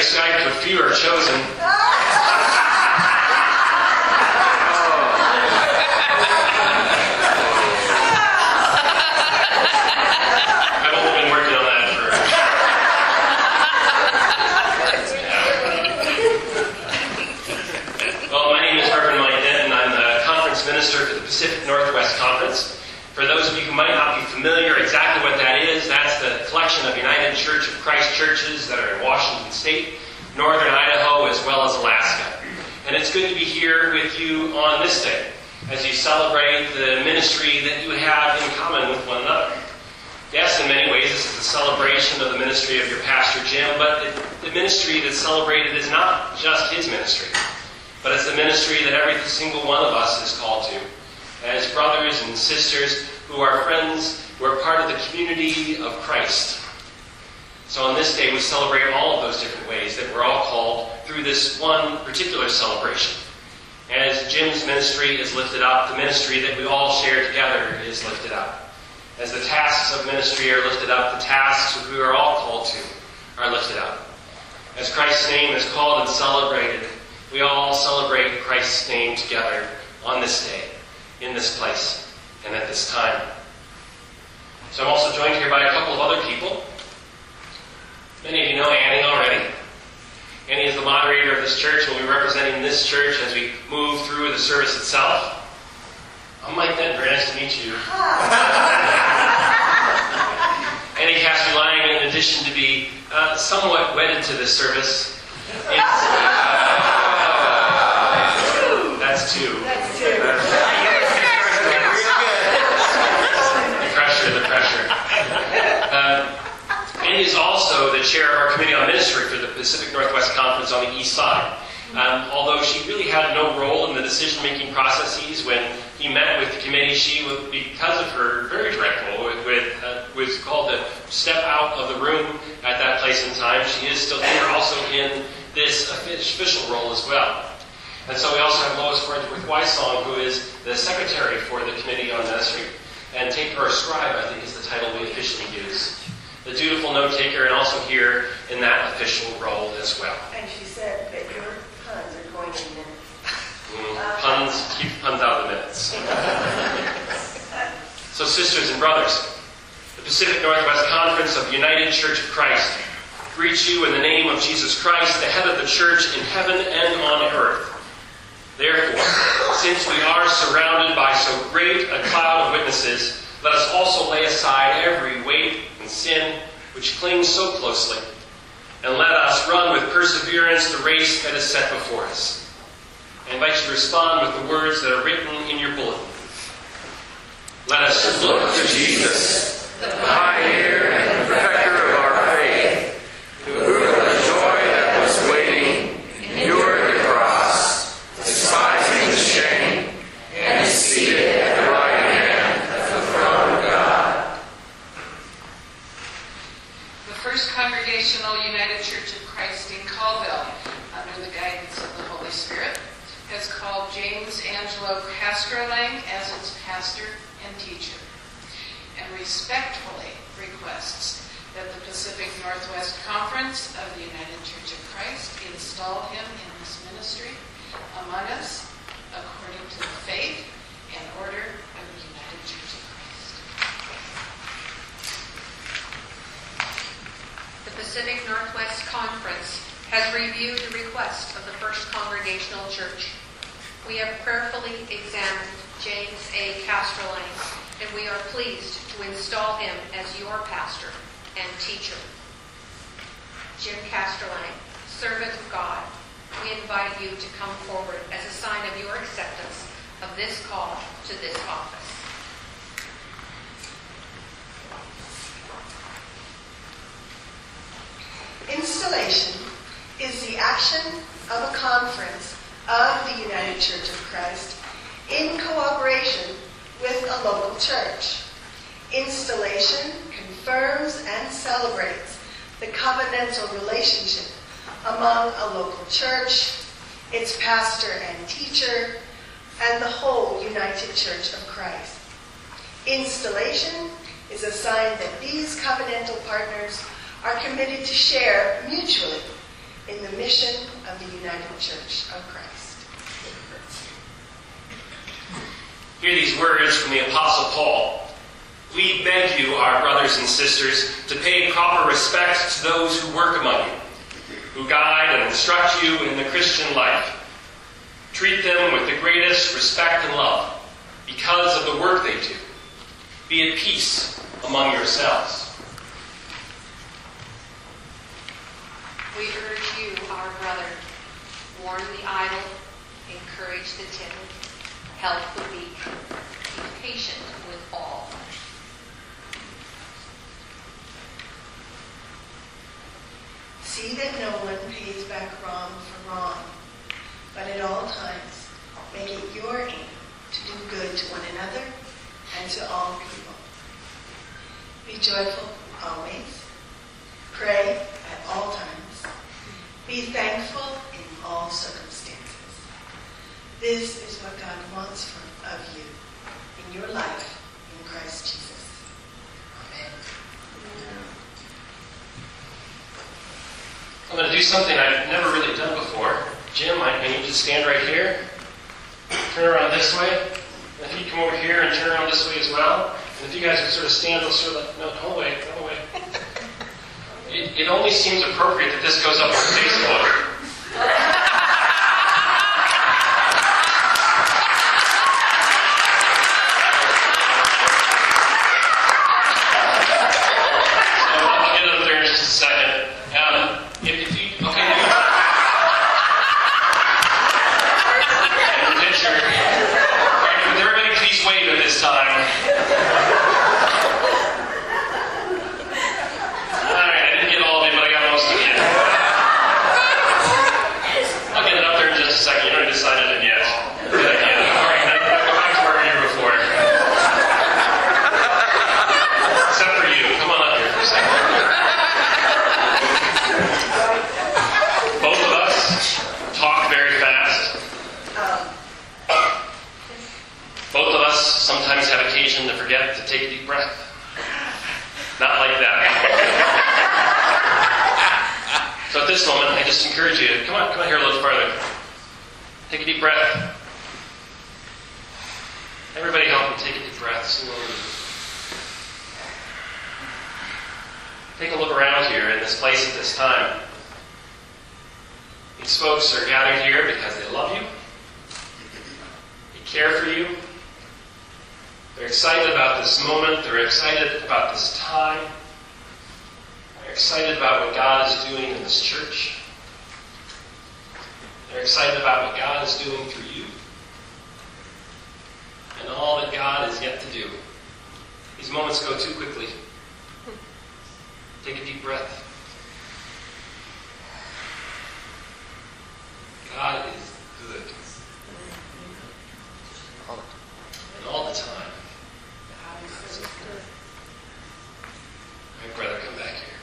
A few are chosen. I've only been working on that for. Well, my name is Reverend Mike Denton. I'm the conference minister for the Pacific Northwest Conference. For those of you who might not be familiar exactly what that is, that's the collection of United Church of Christ churches that are in Washington State, northern Idaho, as well as Alaska. And it's good to be here with you on this day as you celebrate the ministry that you have in common with one another. Yes, in many ways, this is a celebration of the ministry of your pastor, Jim, but the, the ministry that's celebrated is not just his ministry, but it's the ministry that every single one of us is called to as brothers and sisters who are friends, who are part of the community of Christ. So on this day, we celebrate all of those different ways that we're all called through this one particular celebration. As Jim's ministry is lifted up, the ministry that we all share together is lifted up. As the tasks of ministry are lifted up, the tasks we are all called to are lifted up. As Christ's name is called and celebrated, we all celebrate Christ's name together on this day, in this place, and at this time. So I'm also joined here by a couple of other people. Many of you know Annie already. Annie is the moderator of this church and will be representing this church as we move through the service itself. I'm Mike Denton. Very nice to meet you. Annie Castellani, in addition to be uh, somewhat wedded to this service, uh, that's two. That's two. The pressure, the pressure. Um, Annie is also the chair of our committee on ministry for the Pacific Northwest Conference on the East Side. Um, although she really had no role in the decision-making processes when he met with the committee, she, because of her very direct role, with, with, uh, was called to step out of the room at that place and time. She is still here, also in this official role as well. And so we also have Lois Farnsworth Wysong, who is the secretary for the Committee on Ministry. And taker or scribe, I think, is the title we officially use. The dutiful note taker, and also here in that official role as well. And she said that your puns are going in minutes. Mm, puns, keep puns out of the minutes. so, sisters and brothers, the Pacific Northwest Conference of United Church of Christ greets you in the name of Jesus Christ, the head of the church in heaven and on earth. Therefore, since we are surrounded by so great a cloud of witnesses, let us also lay aside every weight and sin which clings so closely, and let us run with perseverance the race that is set before us. I invite you to respond with the words that are written in your bulletin. Let us Look to Jesus, the pioneer and perfecter of our faith, who for the joy that was waiting endured the cross, despising the shame, and is seated at the right hand of the throne of God. The First Congregational United Church of Christ in Colville, under the guidance of the Holy Spirit, has called James Angelo Castrolang as its pastor and teacher, and respectfully requests that the Pacific Northwest Conference of the United Church of Christ install him in this ministry among us according to the faith and order of the United Church of Christ. The Pacific Northwest Conference has reviewed the request of the First Congregational Church. We have prayerfully examined James A. Castrolang, and we are pleased to install him as your pastor and teacher. Jim Castrolang, servant of God, we invite you to come forward as a sign of your acceptance of this call to this office. Installation is the action of a conference of the United Church of Christ in cooperation with a local church. Installation confirms and celebrates the covenantal relationship among a local church, its pastor and teacher, and the whole United Church of Christ. Installation is a sign that these covenantal partners are committed to share mutually in the mission of the United Church of Christ. Hear these words from the Apostle Paul. We beg you, our brothers and sisters, to pay proper respect to those who work among you, who guide and instruct you in the Christian life. Treat them with the greatest respect and love because of the work they do. Be at peace among yourselves. We urge you, our brother, warn the idle, encourage the timid, help the weak, be patient with all. See that no one pays back wrong for wrong, but at all times make it your aim to do good to one another and to all people. Be joyful always. Pray at all times. Be thankful in all circumstances. This is what God wants from, of you in your life in Christ Jesus. Amen. I'm going to do something I've never really done before. Jim, I need you to stand right here. Turn around this way. And if you come over here and turn around this way as well. And if you guys would sort of stand, sort of like, no, don't away, don't away. It, it only seems appropriate that this goes up on Facebook. get up there in just a second. Um, if, if you, okay, you And the picture. Right, would everybody please wave at this time? All right, I didn't get all of it, but I got most of it. I'll get it up there in just a second. You haven't decided it yet. Good idea. All right, now go back to where we were before. Except for you. Come on up here for a second. Both of us talk very fast. Both of us sometimes have occasion to forget to take a deep breath. Not like that. so at this moment, I just encourage you, come on, come on here a little farther. Take a deep breath. Everybody help me take a deep breath slowly. Take a look around here in this place at this time. These folks are gathered here because they love you, they care for you, they're excited about this moment, they're excited about this time, they're excited about what God is doing in this church, they're excited about what God is doing through you, and all that God is yet to do. These moments go too quickly. Take a deep breath. God is good. And all the time. My brother, come back here.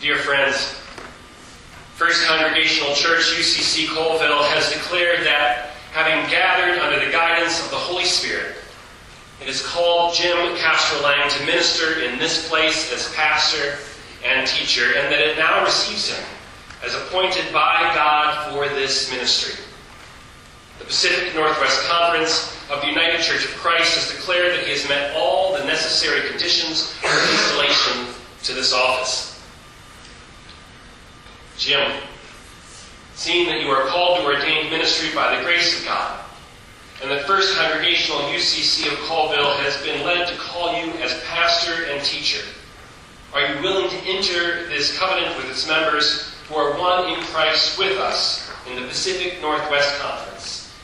Dear friends, First Congregational Church, UCC Colville, has declared that having gathered under the guidance of the Holy Spirit, it has called Jim Castrolang to minister in this place as pastor and teacher, and that it now receives him as appointed by God for this ministry. The Pacific Northwest Conference of the United Church of Christ has declared that he has met all the necessary conditions for installation to this office. Jim, seeing that you are called to ordained ministry by the grace of God, and the First Congregational UCC of Colville has been led to call you as pastor and teacher, are you willing to enter this covenant with its members who are one in Christ with us in the Pacific Northwest Conference?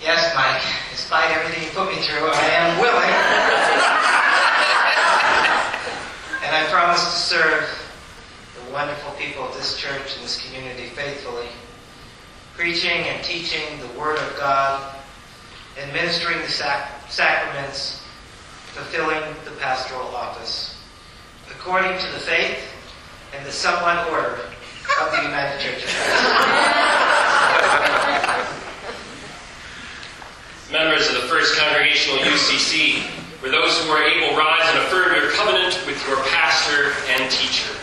Yes, Mike. Despite everything you put me through, I am willing. and I promise to serve the wonderful people of this church and this community faithfully, preaching and teaching the Word of God, administering the sac- sacraments, fulfilling the pastoral office, according to the faith and the somewhat order of the United Church of Christ. Members of the First Congregational UCC, for those who are able, rise and affirm your covenant with your pastor and teacher.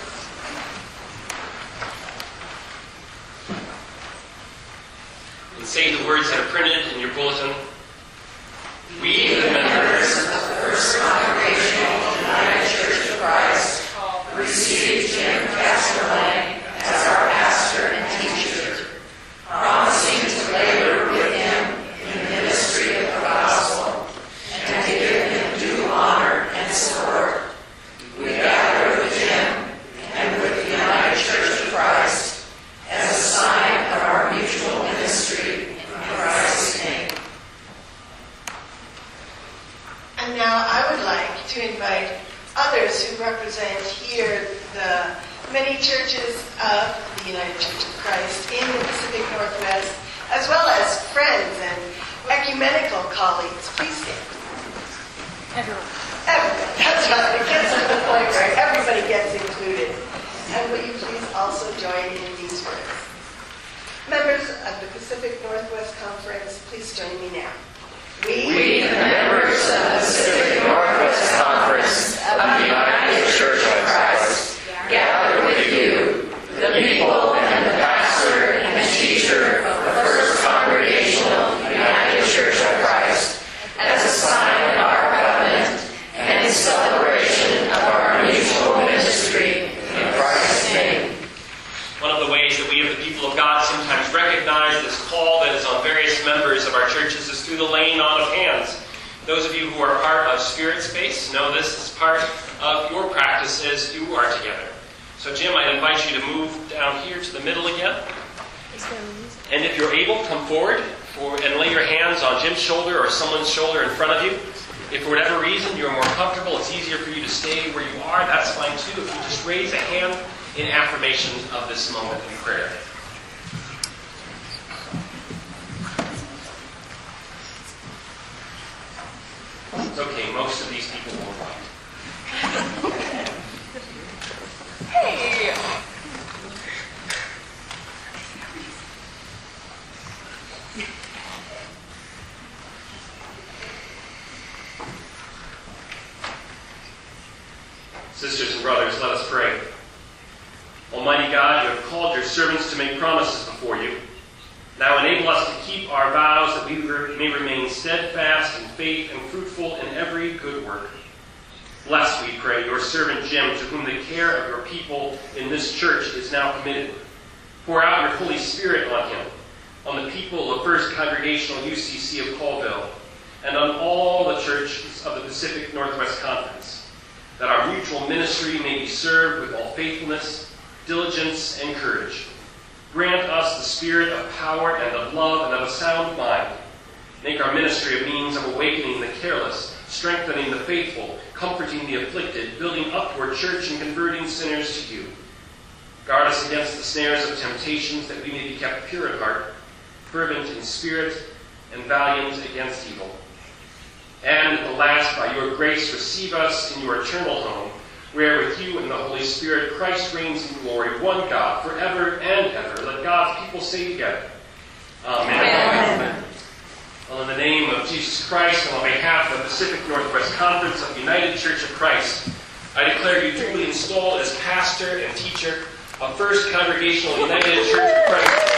And say the words that are printed in your bulletin. We, the members of the First Congregational United Church of Christ, receive Jim Castrolang as our pastor and teacher, promising to labor with him in the ministry of the gospel and to give him due honor and support. We gather with him and with the United Church of Christ as a sign of our mutual ministry in Christ's name. And now I would like to invite others who represent here the many churches of the United Church of Christ in the Pacific Northwest, as well as friends and ecumenical colleagues. Please stand. Everyone. Everybody. That's right. It gets to the point where everybody gets included. And will you please also join in these words? Members of the Pacific Northwest Conference, please join me now. We, the members of the Pacific Northwest Conference of the United Church of Christ, gather with you, the people and the pastor and teacher of the First Congregational United Church of Christ, as a sign of our covenant and in celebration of our mutual ministry in Christ's name. One of the ways that we, of the people of God, sometimes recognize this call that is on various members of our churches is through the laying on of hands. Those of you who are part of Spirit Space know this is part of your practice as you are together. So, Jim, I invite you to move down here to the middle again. And if you're able, come forward for, and lay your hands on Jim's shoulder or someone's shoulder in front of you. If for whatever reason you're more comfortable, it's easier for you to stay where you are, that's fine too. If you just raise a hand in affirmation of this moment in prayer. It's okay, most of these people will fight. Sisters and brothers, let us pray. Almighty God, you have called your servants to make promises before you. Now enable us to keep our vows that we may remain steadfast in faith and fruitful in every good work. Bless, we pray, your servant Jim, to whom the care of your people in this church is now committed. Pour out your Holy Spirit on him, on the people of First Congregational UCC of Colville, and on all the churches of the Pacific Northwest Conference, that our mutual ministry may be served with all faithfulness, diligence, and courage. Grant us the spirit of power and of love and of a sound mind. Make our ministry a means of awakening the careless, strengthening the faithful, comforting the afflicted, building up your church and converting sinners to you. Guard us against the snares of temptations that we may be kept pure at heart, fervent in spirit, and valiant against evil. And at the last, by your grace, receive us in your eternal home, where with you and the Holy Spirit Christ reigns in glory, one God, forever and ever. Let God's people say together, Amen. Amen. Well, in the name of Jesus Christ and on behalf of the Pacific Northwest Conference of United Church of Christ, I declare you duly installed as pastor and teacher of First Congregational United Church of Christ.